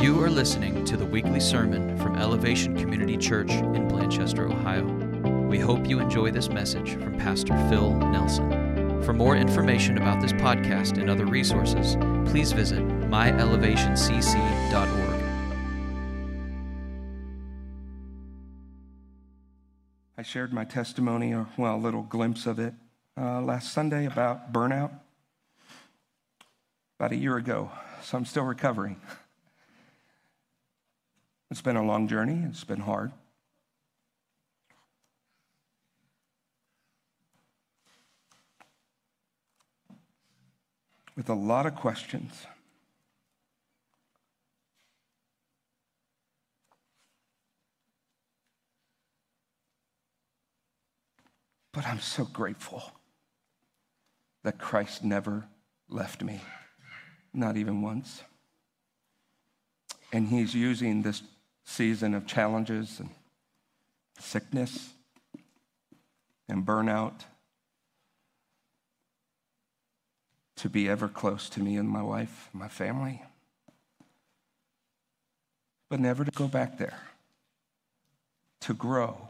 You are listening to the weekly sermon from Elevation Community Church in Blanchester, Ohio. We hope you enjoy this message from Pastor Phil Nelson. For more information about this podcast and other resources, please visit myelevationcc.org. I shared my testimony, or well, a little glimpse of it, uh, last Sunday about burnout about a year ago. So I'm still recovering. It's been a long journey, it's been hard. With a lot of questions. But I'm so grateful that Christ never left me, not even once. And He's using this season of challenges and sickness and burnout to be ever close to me and my wife, my family, but never to go back there, to grow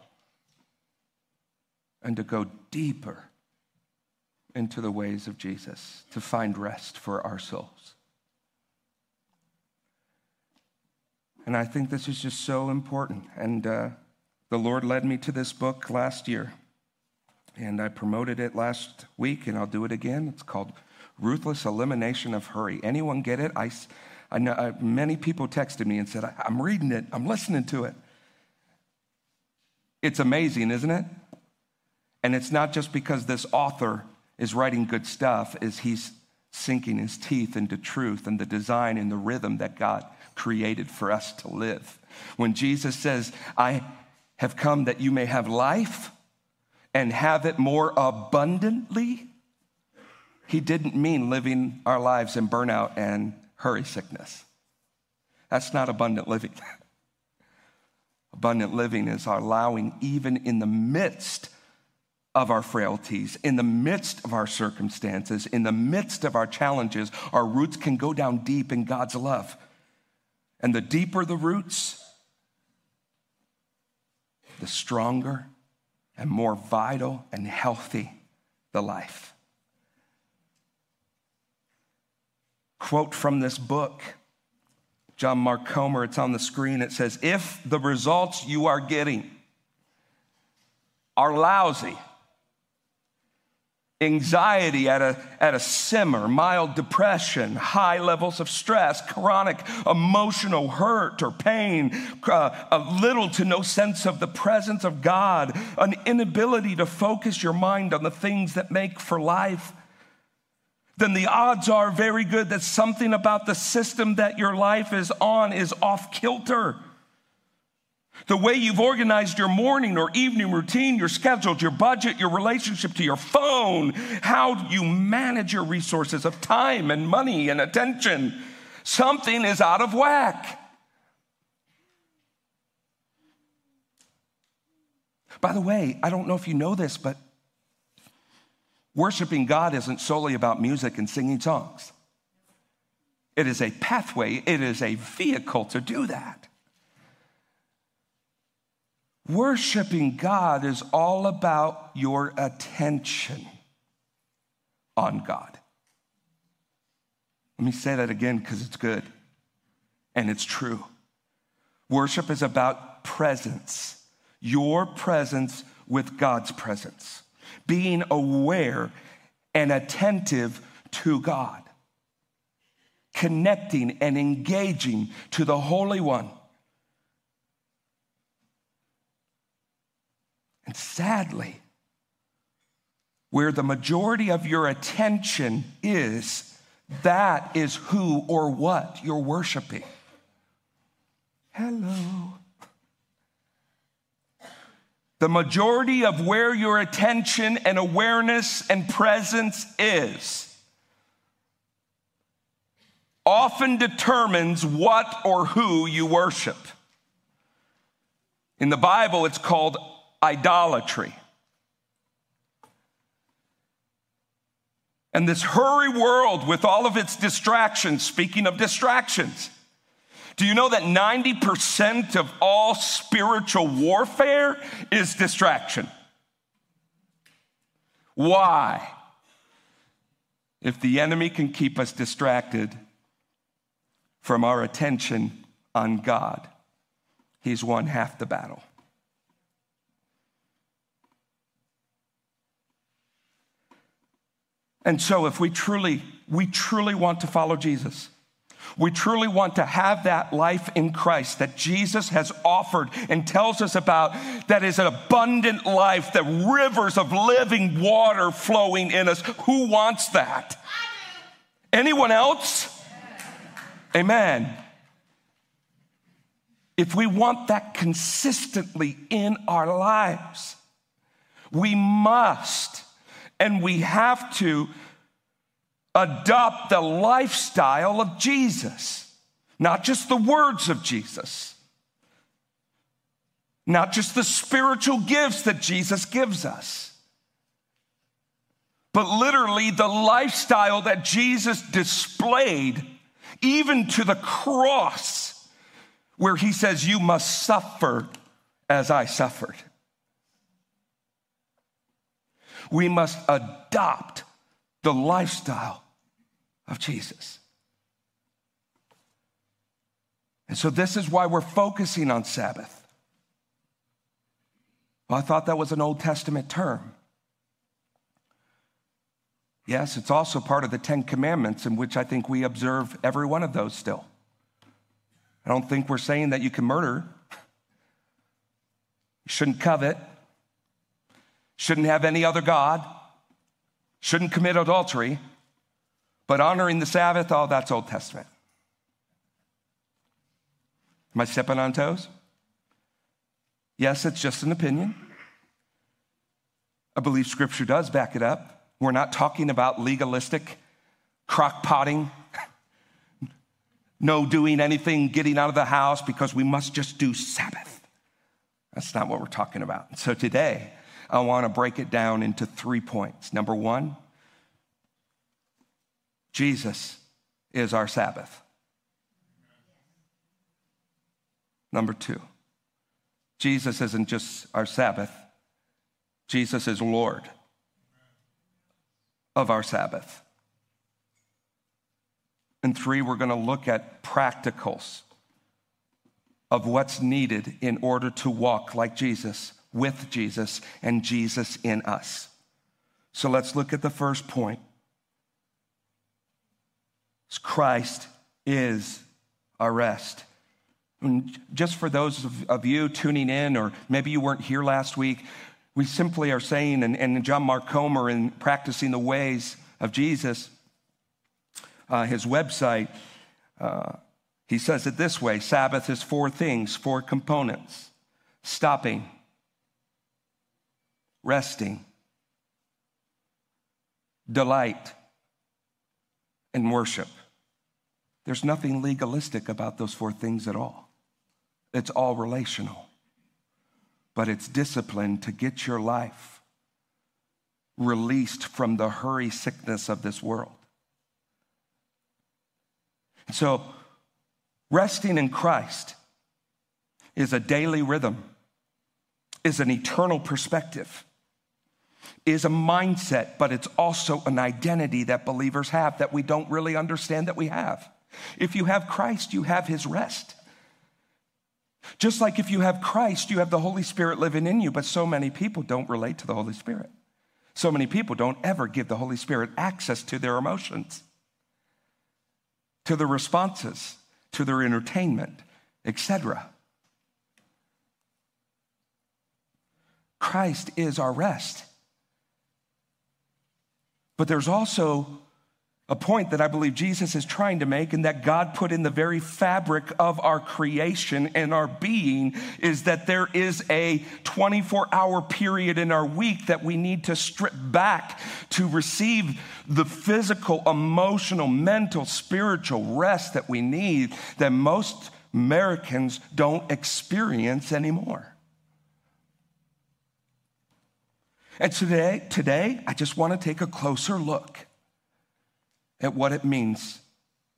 and to go deeper into the ways of Jesus, to find rest for our souls. And I think this is just so important. And uh, the Lord led me to this book last year. And I promoted it last week, and I'll do it again. It's called Ruthless Elimination of Hurry. Anyone get it? I, I know uh, many people texted me and said, I'm reading it, I'm listening to it. It's amazing, isn't it? And it's not just because this author is writing good stuff, is he's sinking his teeth into truth and the design and the rhythm that God created for us to live. When Jesus says, I have come that you may have life and have it more abundantly, he didn't mean living our lives in burnout and hurry sickness. That's not abundant living. abundant living is allowing, even in the midst of our frailties, in the midst of our circumstances, in the midst of our challenges, our roots can go down deep in God's love. And the deeper the roots, the stronger and more vital and healthy the life. Quote from this book, John Mark Comer, it's on the screen. It says, If the results you are getting are lousy, anxiety at a, at a simmer, mild depression, high levels of stress, chronic emotional hurt or pain, uh, a little to no sense of the presence of God, an inability to focus your mind on the things that make for life, then the odds are very good that something about the system that your life is on is off kilter. The way you've organized your morning or evening routine, your schedule, your budget, your relationship to your phone, how you manage your resources of time and money and attention. Something is out of whack. By the way, I don't know if you know this, but worshiping God isn't solely about music and singing songs. It is a pathway, it is a vehicle to do that. Worshiping God is all about your attention on God. Let me say that again because it's good and it's true. Worship is about presence, your presence with God's presence, being aware and attentive to God, connecting and engaging to the Holy One And sadly, where the majority of your attention is, that is who or what you're worshiping. Hello. The majority of where your attention and awareness and presence is often determines what or who you worship. In the Bible, it's called idolatry. And this hurry world with all of its distractions, speaking of distractions, Do you know that 90% of all spiritual warfare is distraction? Why? If the enemy can keep us distracted from our attention on God, he's won half the battle. And so if we truly we truly want to follow Jesus, we truly want to have that life in Christ that Jesus has offered and tells us about that is an abundant life, the rivers of living water flowing in us. Who wants that? Anyone else? Amen. If we want that consistently in our lives, we must and we have to adopt the lifestyle of Jesus, not just the words of Jesus, not just the spiritual gifts that Jesus gives us, but literally the lifestyle that Jesus displayed, even to the cross, where he says, You must suffer as I suffered. We must adopt the lifestyle of Jesus. And so, this is why we're focusing on Sabbath. Well, I thought that was an Old Testament term. Yes, it's also part of the Ten Commandments, in which I think we observe every one of those still. I don't think we're saying that you can murder, you shouldn't covet, shouldn't have any other God, shouldn't commit adultery. But honoring the Sabbath, oh, that's Old Testament. Am I stepping on toes? Yes, it's just an opinion. I believe Scripture does back it up. We're not talking about legalistic crock potting, no doing anything, getting out of the house because we must just do Sabbath. That's not what we're talking about. So today, I want to break it down into three points. Number one, Jesus is our Sabbath. Number two, Jesus isn't just our Sabbath, Jesus is Lord of our Sabbath. And three, we're going to look at practicals of what's needed in order to walk like Jesus, with Jesus, and Jesus in us. So let's look at the first point Christ is our rest. And just for those of, you tuning in, or maybe you weren't here last week, we simply are saying, and, and John Mark Comer in Practicing the Ways of Jesus, uh, his website, uh, he says it this way Sabbath is four things, four components stopping, resting, delight, and worship. There's nothing legalistic about those four things at all. It's all relational, but it's discipline to get your life released from the hurry sickness of this world. So, resting in Christ is a daily rhythm, is an eternal perspective, is a mindset, but it's also an identity that believers have that we don't really understand that we have. If you have Christ, you have his rest. Just like if you have Christ, you have the Holy Spirit living in you, but so many people don't relate to the Holy Spirit. So many people don't ever give the Holy Spirit access to their emotions, to their responses, to their entertainment, etc. Christ is our rest. But there's also a point that I believe Jesus is trying to make and that God put in the very fabric of our creation and our being is that there is a 24 hour period in our week that we need to strip back to receive the physical, emotional, mental, spiritual rest that we need that most Americans don't experience anymore. And today, today, I just want to take a closer look at what it means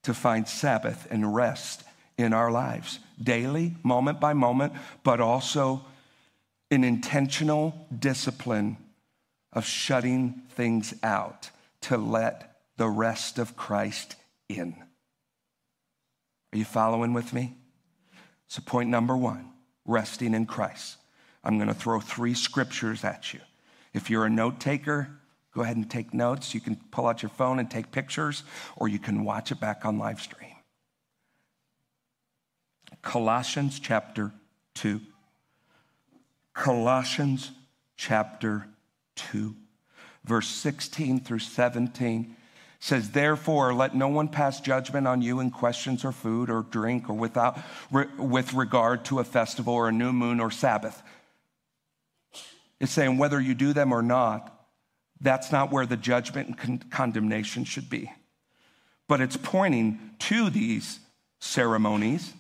to find Sabbath and rest in our lives, daily, moment by moment, but also an intentional discipline of shutting things out to let the rest of Christ in. Are you following with me? So, point number one resting in Christ. I'm going to throw three scriptures at you. If you're a note taker, go ahead and take notes. You can pull out your phone and take pictures, or you can watch it back on live stream. Colossians chapter 2. Colossians chapter 2, verse 16 through 17 says, Therefore, let no one pass judgment on you in questions or food or drink or without, with regard to a festival or a new moon or Sabbath. It's saying whether you do them or not, that's not where the judgment and con- condemnation should be. But it's pointing to these ceremonies,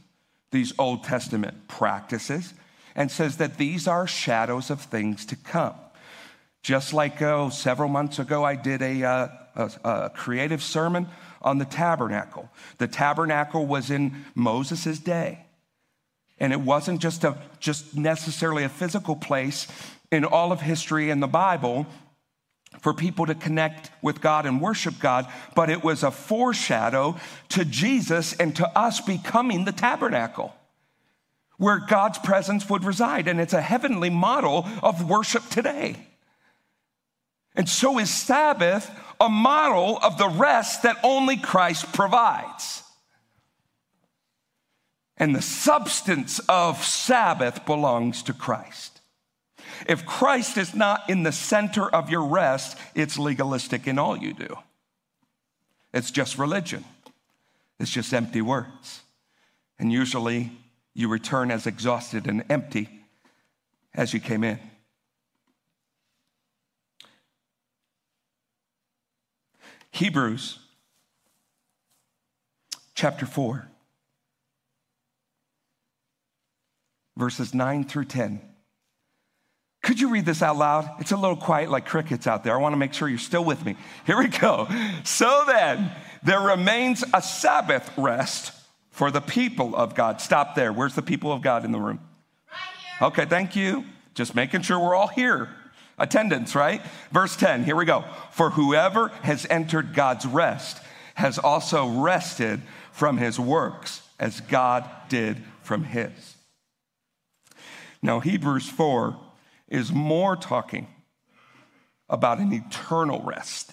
these Old Testament practices, and says that these are shadows of things to come. Just like oh, several months ago, I did a, uh, a, a creative sermon on the tabernacle. The tabernacle was in Moses' day. And it wasn't just, a, just necessarily a physical place in all of history and the Bible for people to connect with God and worship God, but it was a foreshadow to Jesus and to us becoming the tabernacle where God's presence would reside. And it's a heavenly model of worship today. And so is Sabbath a model of the rest that only Christ provides. And the substance of Sabbath belongs to Christ. If Christ is not in the center of your rest, it's legalistic in all you do. It's just religion, it's just empty words. And usually you return as exhausted and empty as you came in. Hebrews chapter 4, verses 9 through 10. Could you read this out loud? It's a little quiet like crickets out there. I want to make sure you're still with me. Here we go. So then, there remains a Sabbath rest for the people of God. Stop there. Where's the people of God in the room? Right here. okay, thank you. Just making sure we're all here attendance, right? Verse 10, here we go. For whoever has entered God's rest has also rested from his works as God did from his. Now, Hebrews 4 is more talking about an eternal rest.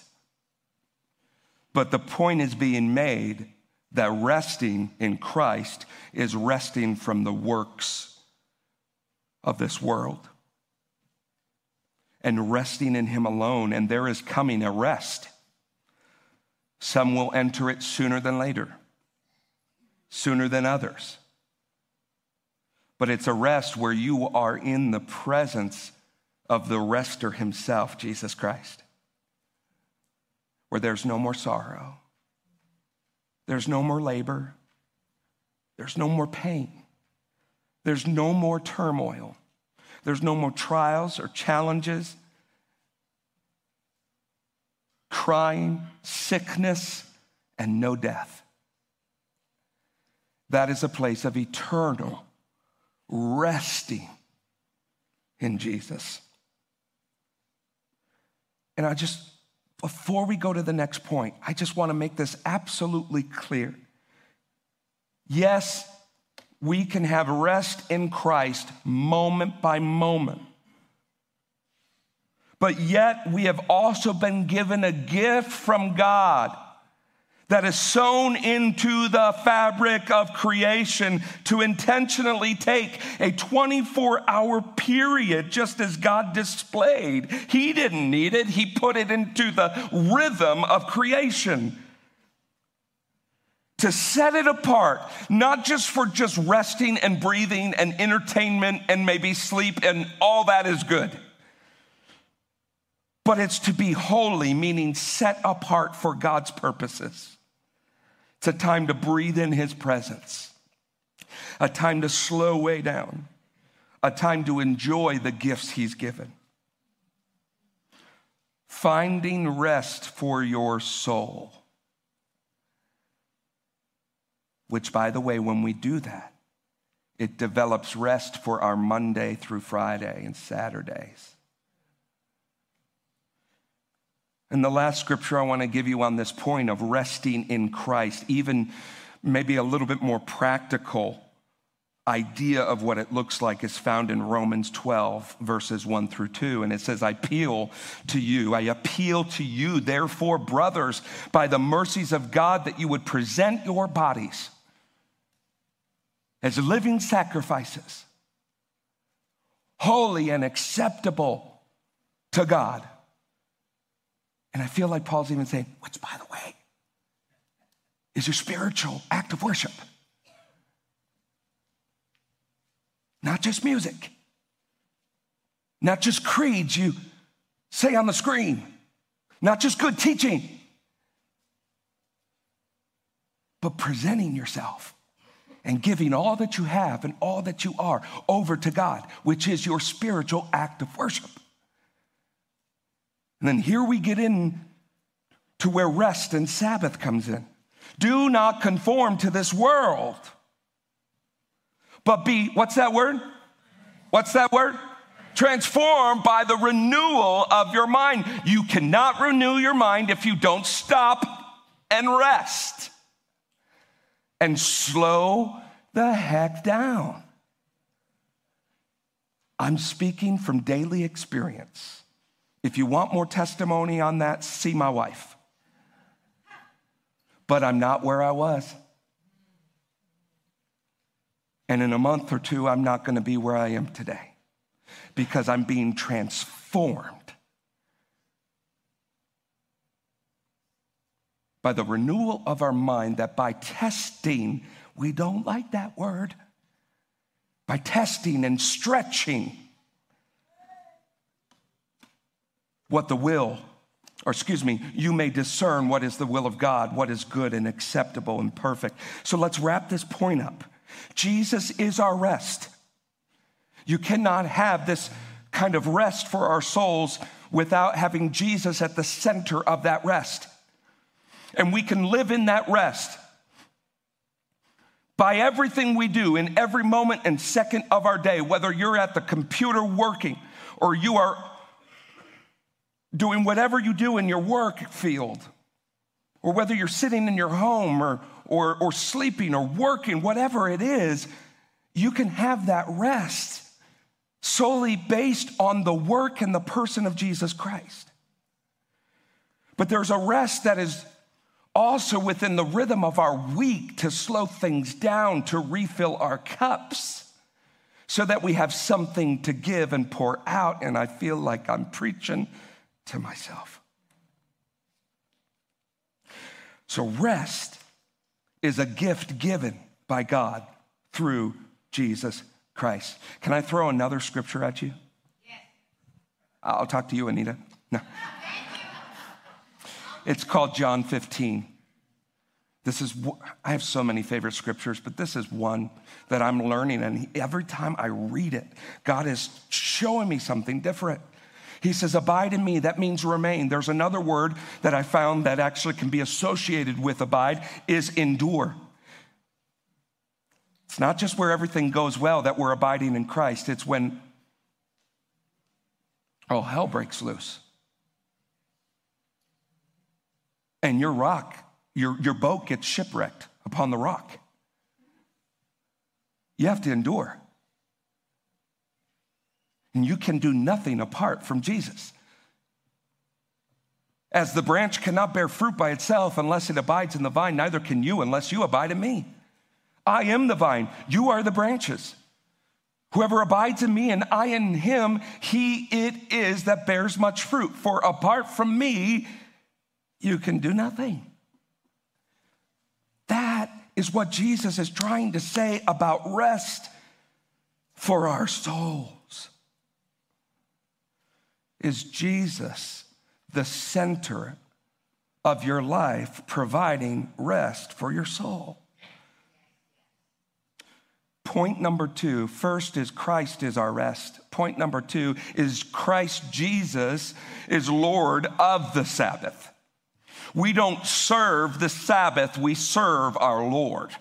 But the point is being made that resting in Christ is resting from the works of this world and resting in Him alone, and there is coming a rest. Some will enter it sooner than later, sooner than others. But it's a rest where you are in the presence of the rester Himself, Jesus Christ, where there's no more sorrow, there's no more labor, there's no more pain, there's no more turmoil. There's no more trials or challenges, crying, sickness, and no death. That is a place of eternal resting in Jesus. And I just, before we go to the next point, I just want to make this absolutely clear. Yes, we can have rest in Christ moment by moment. But yet, we have also been given a gift from God that is sewn into the fabric of creation to intentionally take a 24 hour period, just as God displayed. He didn't need it, He put it into the rhythm of creation to set it apart, not just for just resting and breathing and entertainment and maybe sleep and all that is good, but it's to be holy, meaning set apart for God's purposes. It's a time to breathe in His presence, a time to slow way down, a time to enjoy the gifts He's given. Finding rest for your soul which, by the way, when we do that, it develops rest for our Monday through Friday and Saturdays. And the last scripture I want to give you on this point of resting in Christ, even maybe a little bit more practical idea of what it looks like is found in Romans 12, verses 1 through 2. And it says, I appeal to you, I appeal to you, therefore, brothers, by the mercies of God, that you would present your bodies as living sacrifices, holy and acceptable to God and I feel like Paul's even saying, which, by the way, is your spiritual act of worship. Not just music, not just creeds you say on the screen, not just good teaching, but presenting yourself and giving all that you have and all that you are over to God, which is your spiritual act of worship. And then here we get in to where rest and Sabbath comes in. Do not conform to this world, but be, what's that word? What's that word? Transformed by the renewal of your mind. You cannot renew your mind if you don't stop and rest and slow the heck down. I'm speaking from daily experience. If you want more testimony on that, see my wife. But I'm not where I was. And in a month or two, I'm not going to be where I am today because I'm being transformed by the renewal of our mind, that by testing, we don't like that word, by testing and stretching what the will, or excuse me, you may discern what is the will of God, what is good and acceptable and perfect. So let's wrap this point up. Jesus is our rest. You cannot have this kind of rest for our souls without having Jesus at the center of that rest. And we can live in that rest by everything we do in every moment and second of our day, whether you're at the computer working or you are doing whatever you do in your work field, or whether you're sitting in your home or, or, or sleeping or working, whatever it is, you can have that rest solely based on the work and the person of Jesus Christ. But there's a rest that is also within the rhythm of our week to slow things down, to refill our cups, so that we have something to give and pour out. And I feel like I'm preaching to myself. So, rest is a gift given by God through Jesus Christ. Can I throw another scripture at you? Yes. I'll talk to you, Anita. No. It's called John 15. This is, I have so many favorite scriptures, but this is one that I'm learning. And every time I read it, God is showing me something different. He says, Abide in me. That means remain. There's another word that I found that actually can be associated with abide is endure. It's not just where everything goes well that we're abiding in Christ, it's when, oh, hell breaks loose. And your rock, your, your boat gets shipwrecked upon the rock. You have to endure. And you can do nothing apart from Jesus. As the branch cannot bear fruit by itself unless it abides in the vine, neither can you unless you abide in me. I am the vine, you are the branches. Whoever abides in me and I in him, he it is that bears much fruit. For apart from me, you can do nothing. That is what Jesus is trying to say about rest for our soul. Is Jesus the center of your life, providing rest for your soul? Point number two first is Christ is our rest. Point number two is Christ Jesus is Lord of the Sabbath. We don't serve the Sabbath, we serve our Lord.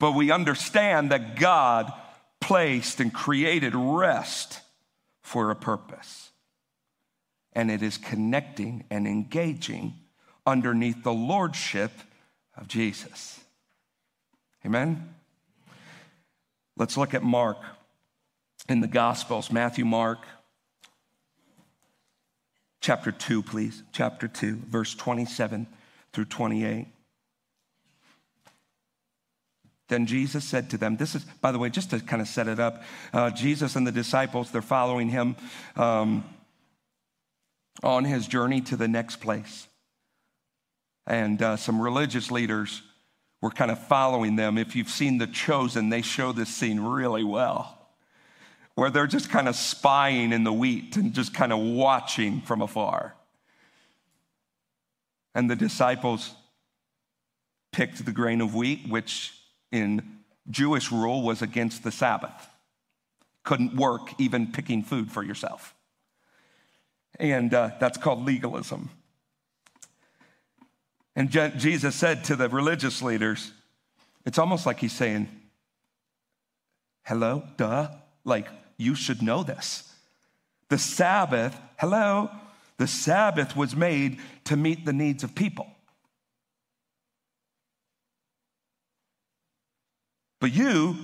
but we understand that God placed and created rest for a purpose. And it is connecting and engaging underneath the lordship of Jesus. Amen? Let's look at Mark in the Gospels Matthew, Mark, chapter 2, please. Chapter 2, verse 27 through 28. Then Jesus said to them, This is, by the way, just to kind of set it up, uh, Jesus and the disciples, they're following him um, on his journey to the next place. And uh, some religious leaders were kind of following them. If you've seen The Chosen, they show this scene really well, where they're just kind of spying in the wheat and just kind of watching from afar. And the disciples picked the grain of wheat, which in Jewish rule was against the Sabbath. Couldn't work even picking food for yourself. And uh, that's called legalism. And Je- Jesus said to the religious leaders, it's almost like he's saying, Hello, duh, like you should know this. The Sabbath, hello, the Sabbath was made to meet the needs of people. But you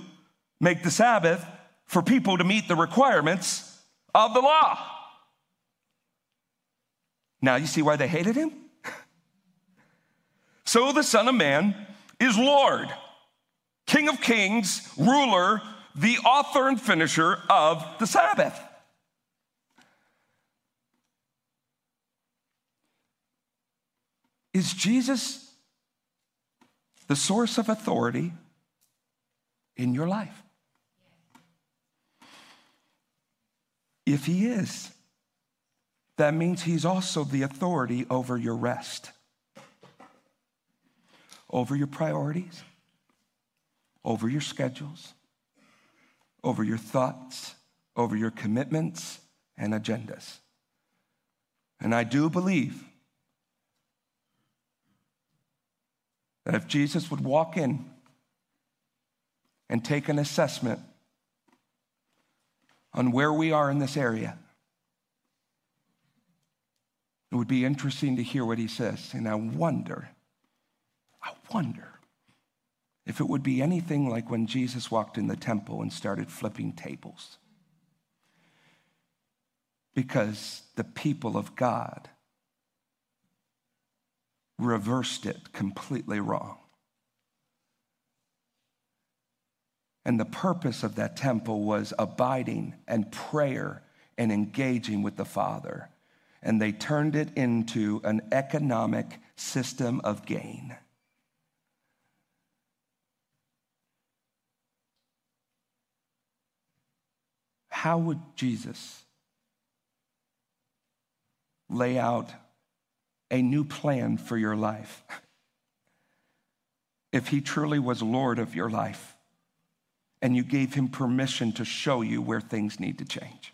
make the Sabbath for people to meet the requirements of the law. Now you see why they hated him? so the Son of Man is Lord, King of kings, ruler, the author and finisher of the Sabbath. Is Jesus the source of authority in your life? If he is, that means he's also the authority over your rest, over your priorities, over your schedules, over your thoughts, over your commitments and agendas. And I do believe that if Jesus would walk in and take an assessment on where we are in this area. It would be interesting to hear what he says. And I wonder, I wonder if it would be anything like when Jesus walked in the temple and started flipping tables. Because the people of God reversed it completely wrong. And the purpose of that temple was abiding and prayer and engaging with the Father. And they turned it into an economic system of gain. How would Jesus lay out a new plan for your life if he truly was Lord of your life? And you gave him permission to show you where things need to change.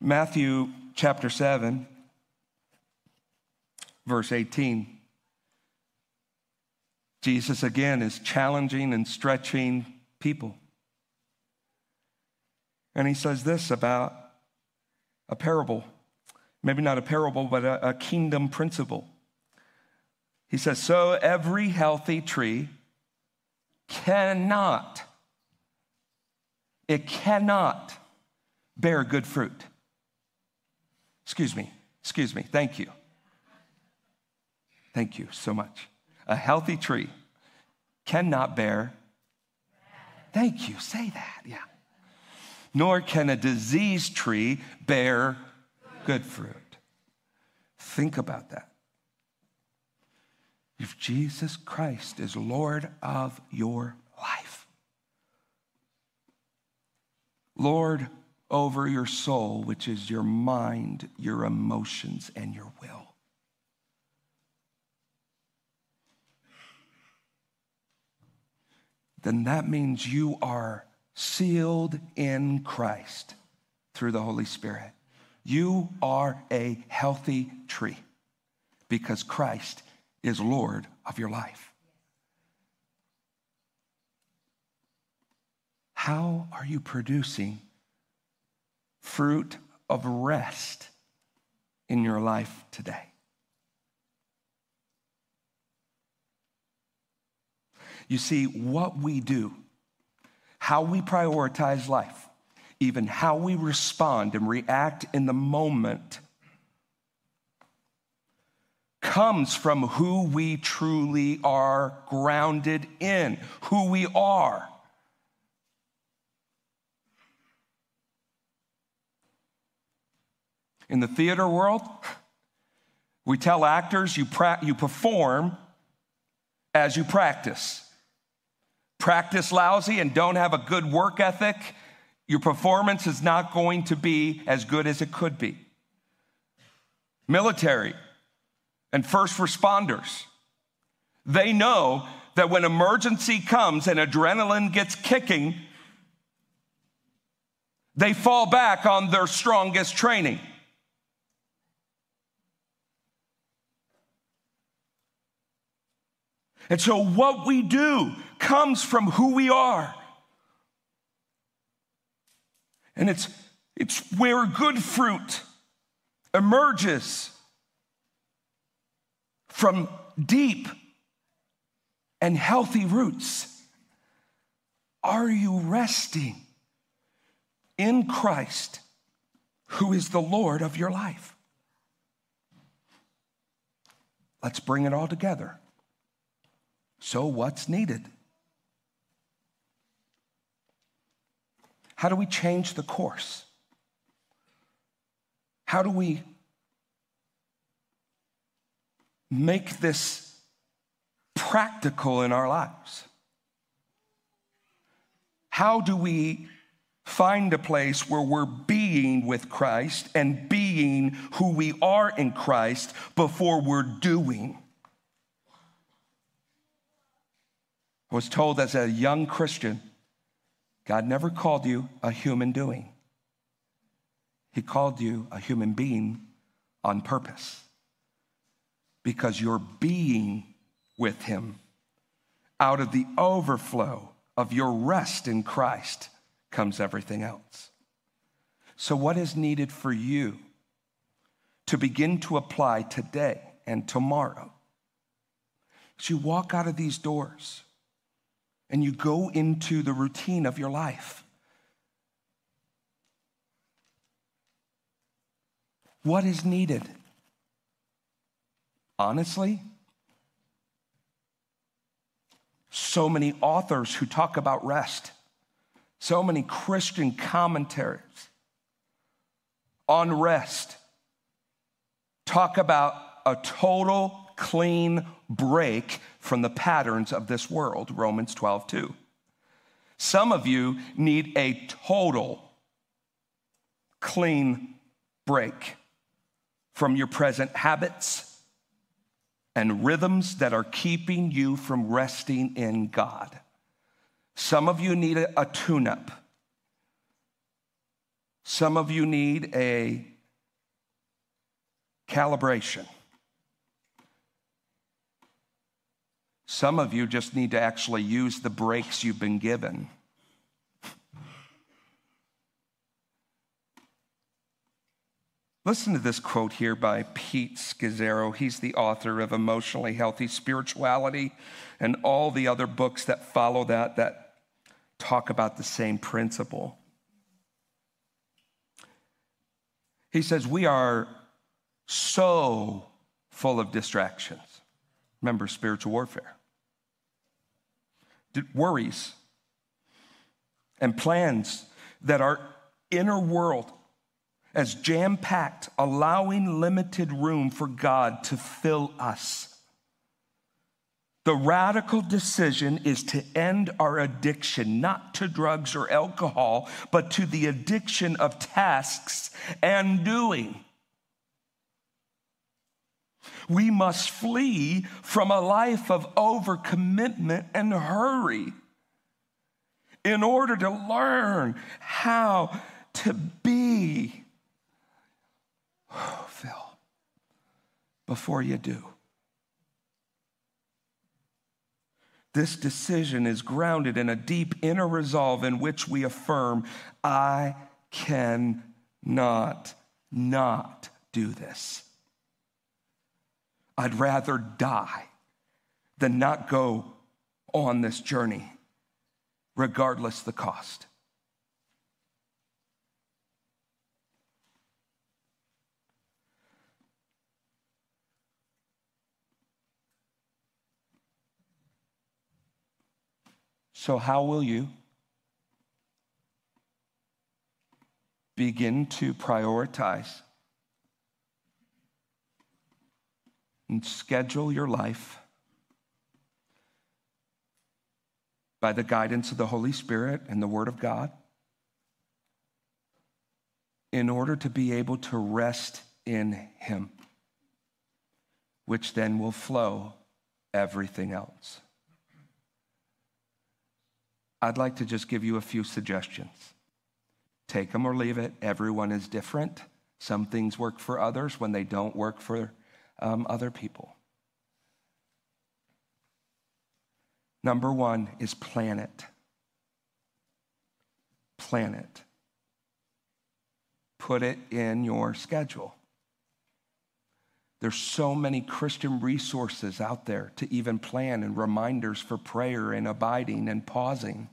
Matthew chapter 7, verse 18. Jesus again is challenging and stretching people. And he says this about a parable maybe not a parable, but a, a kingdom principle. He says, So every healthy tree cannot, it cannot bear good fruit. Excuse me, excuse me, thank you. Thank you so much. A healthy tree cannot bear, thank you, say that, yeah. Nor can a diseased tree bear good fruit. Think about that. If Jesus Christ is Lord of your life, Lord over your soul, which is your mind, your emotions, and your will. Then that means you are sealed in Christ through the Holy Spirit. You are a healthy tree because Christ is Lord of your life. How are you producing fruit of rest in your life today? You see, what we do, how we prioritize life, even how we respond and react in the moment, comes from who we truly are grounded in, who we are. In the theater world, we tell actors you, pra- you perform as you practice practice lousy and don't have a good work ethic, your performance is not going to be as good as it could be. Military and first responders, they know that when emergency comes and adrenaline gets kicking, they fall back on their strongest training. And so, what we do comes from who we are. And it's, it's where good fruit emerges from deep and healthy roots. Are you resting in Christ, who is the Lord of your life? Let's bring it all together. So, what's needed? How do we change the course? How do we make this practical in our lives? How do we find a place where we're being with Christ and being who we are in Christ before we're doing? I was told as a young Christian God never called you a human doing, He called you a human being on purpose because you're being with Him out of the overflow of your rest in Christ comes everything else. So, what is needed for you to begin to apply today and tomorrow? As you walk out of these doors, and you go into the routine of your life. What is needed? Honestly, so many authors who talk about rest, so many Christian commentaries on rest talk about a total clean break from the patterns of this world, Romans 12, 2. Some of you need a total clean break from your present habits and rhythms that are keeping you from resting in God. Some of you need a, tune up. Some of you need a calibration. Some of you just need to actually use the breaks you've been given. Listen to this quote here by Pete Scazzero. He's the author of Emotionally Healthy Spirituality and all the other books that follow that that talk about the same principle. He says, We are so full of distractions. Remember spiritual warfare worries and plans that our inner world as jam packed, allowing limited room for God to fill us. The radical decision is to end our addiction, not to drugs or alcohol, but to the addiction of tasks and doing. We must flee from a life of overcommitment and hurry in order to learn how to be Phil, before you do. This decision is grounded in a deep inner resolve in which we affirm, I can not not do this. I'd rather die than not go on this journey, regardless the cost. So, how will you begin to prioritize and schedule your life by the guidance of the Holy Spirit and the Word of God in order to be able to rest in Him, which then will flow everything else. I'd like to just give you a few suggestions. Take them or leave it. Everyone is different. Some things work for others when they don't work for um, other people. Number one is plan it. Plan it. Put it in your schedule. There's so many Christian resources out there to even plan and reminders for prayer and abiding and pausing.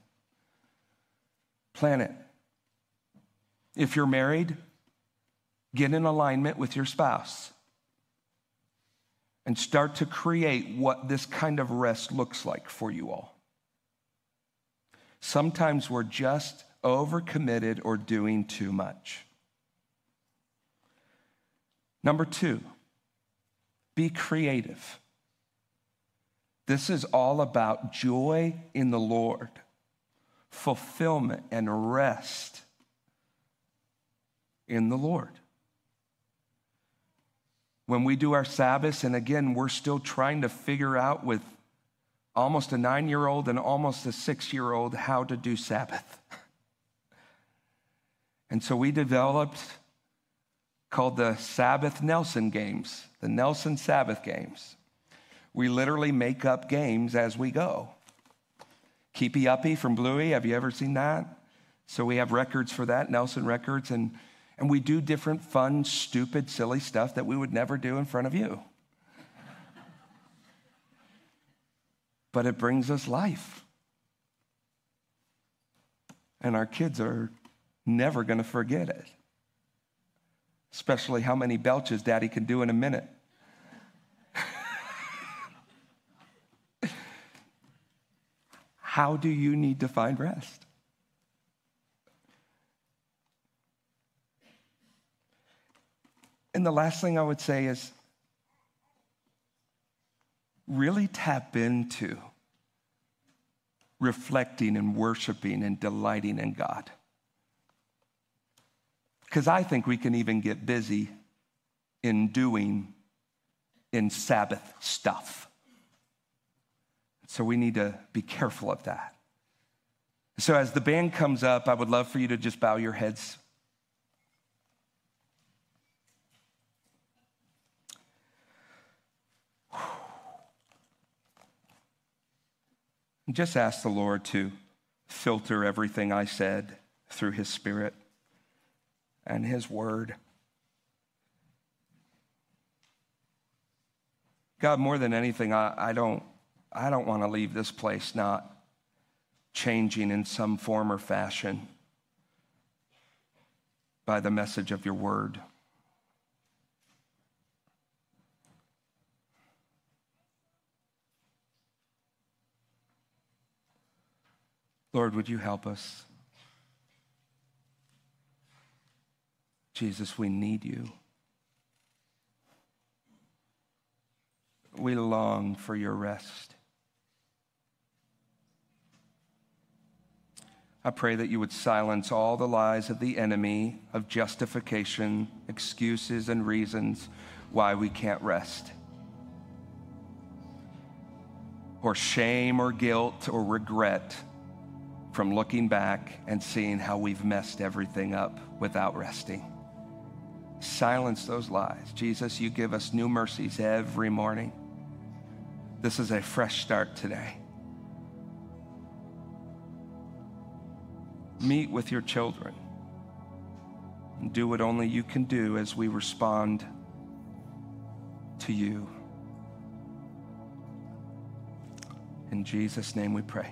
Plan it. If you're married, get in alignment with your spouse and start to create what this kind of rest looks like for you all. Sometimes we're just overcommitted or doing too much. Number two, be creative. This is all about joy in the Lord, fulfillment, and rest in the Lord. When we do our Sabbaths, and again, we're still trying to figure out with almost a nine year old and almost a six year old how to do Sabbath. And so we developed called the Sabbath Nelson Games, the Nelson Sabbath Games. We literally make up games as we go. Keepy Uppy from Bluey, have you ever seen that? So we have records for that, Nelson Records, and, and we do different fun, stupid, silly stuff that we would never do in front of you. but it brings us life. And our kids are never going to forget it especially how many belches daddy can do in a minute. how do you need to find rest? And the last thing I would say is really tap into reflecting and worshiping and delighting in God. Because I think we can even get busy in doing in Sabbath stuff. So we need to be careful of that. So as the band comes up, I would love for you to just bow your heads. Just ask the Lord to filter everything I said through His Spirit and His Word. God, more than anything, I, I don't, I don't want to leave this place not changing in some form or fashion by the message of your word. Lord, would you help us? Jesus, we need you. We long for your rest. I pray that you would silence all the lies of the enemy of justification, excuses, and reasons why we can't rest. Or shame or guilt or regret from looking back and seeing how we've messed everything up without resting silence those lies. Jesus, you give us new mercies every morning. This is a fresh start today. Meet with your children and do what only you can do as we respond to you. In Jesus' name we pray.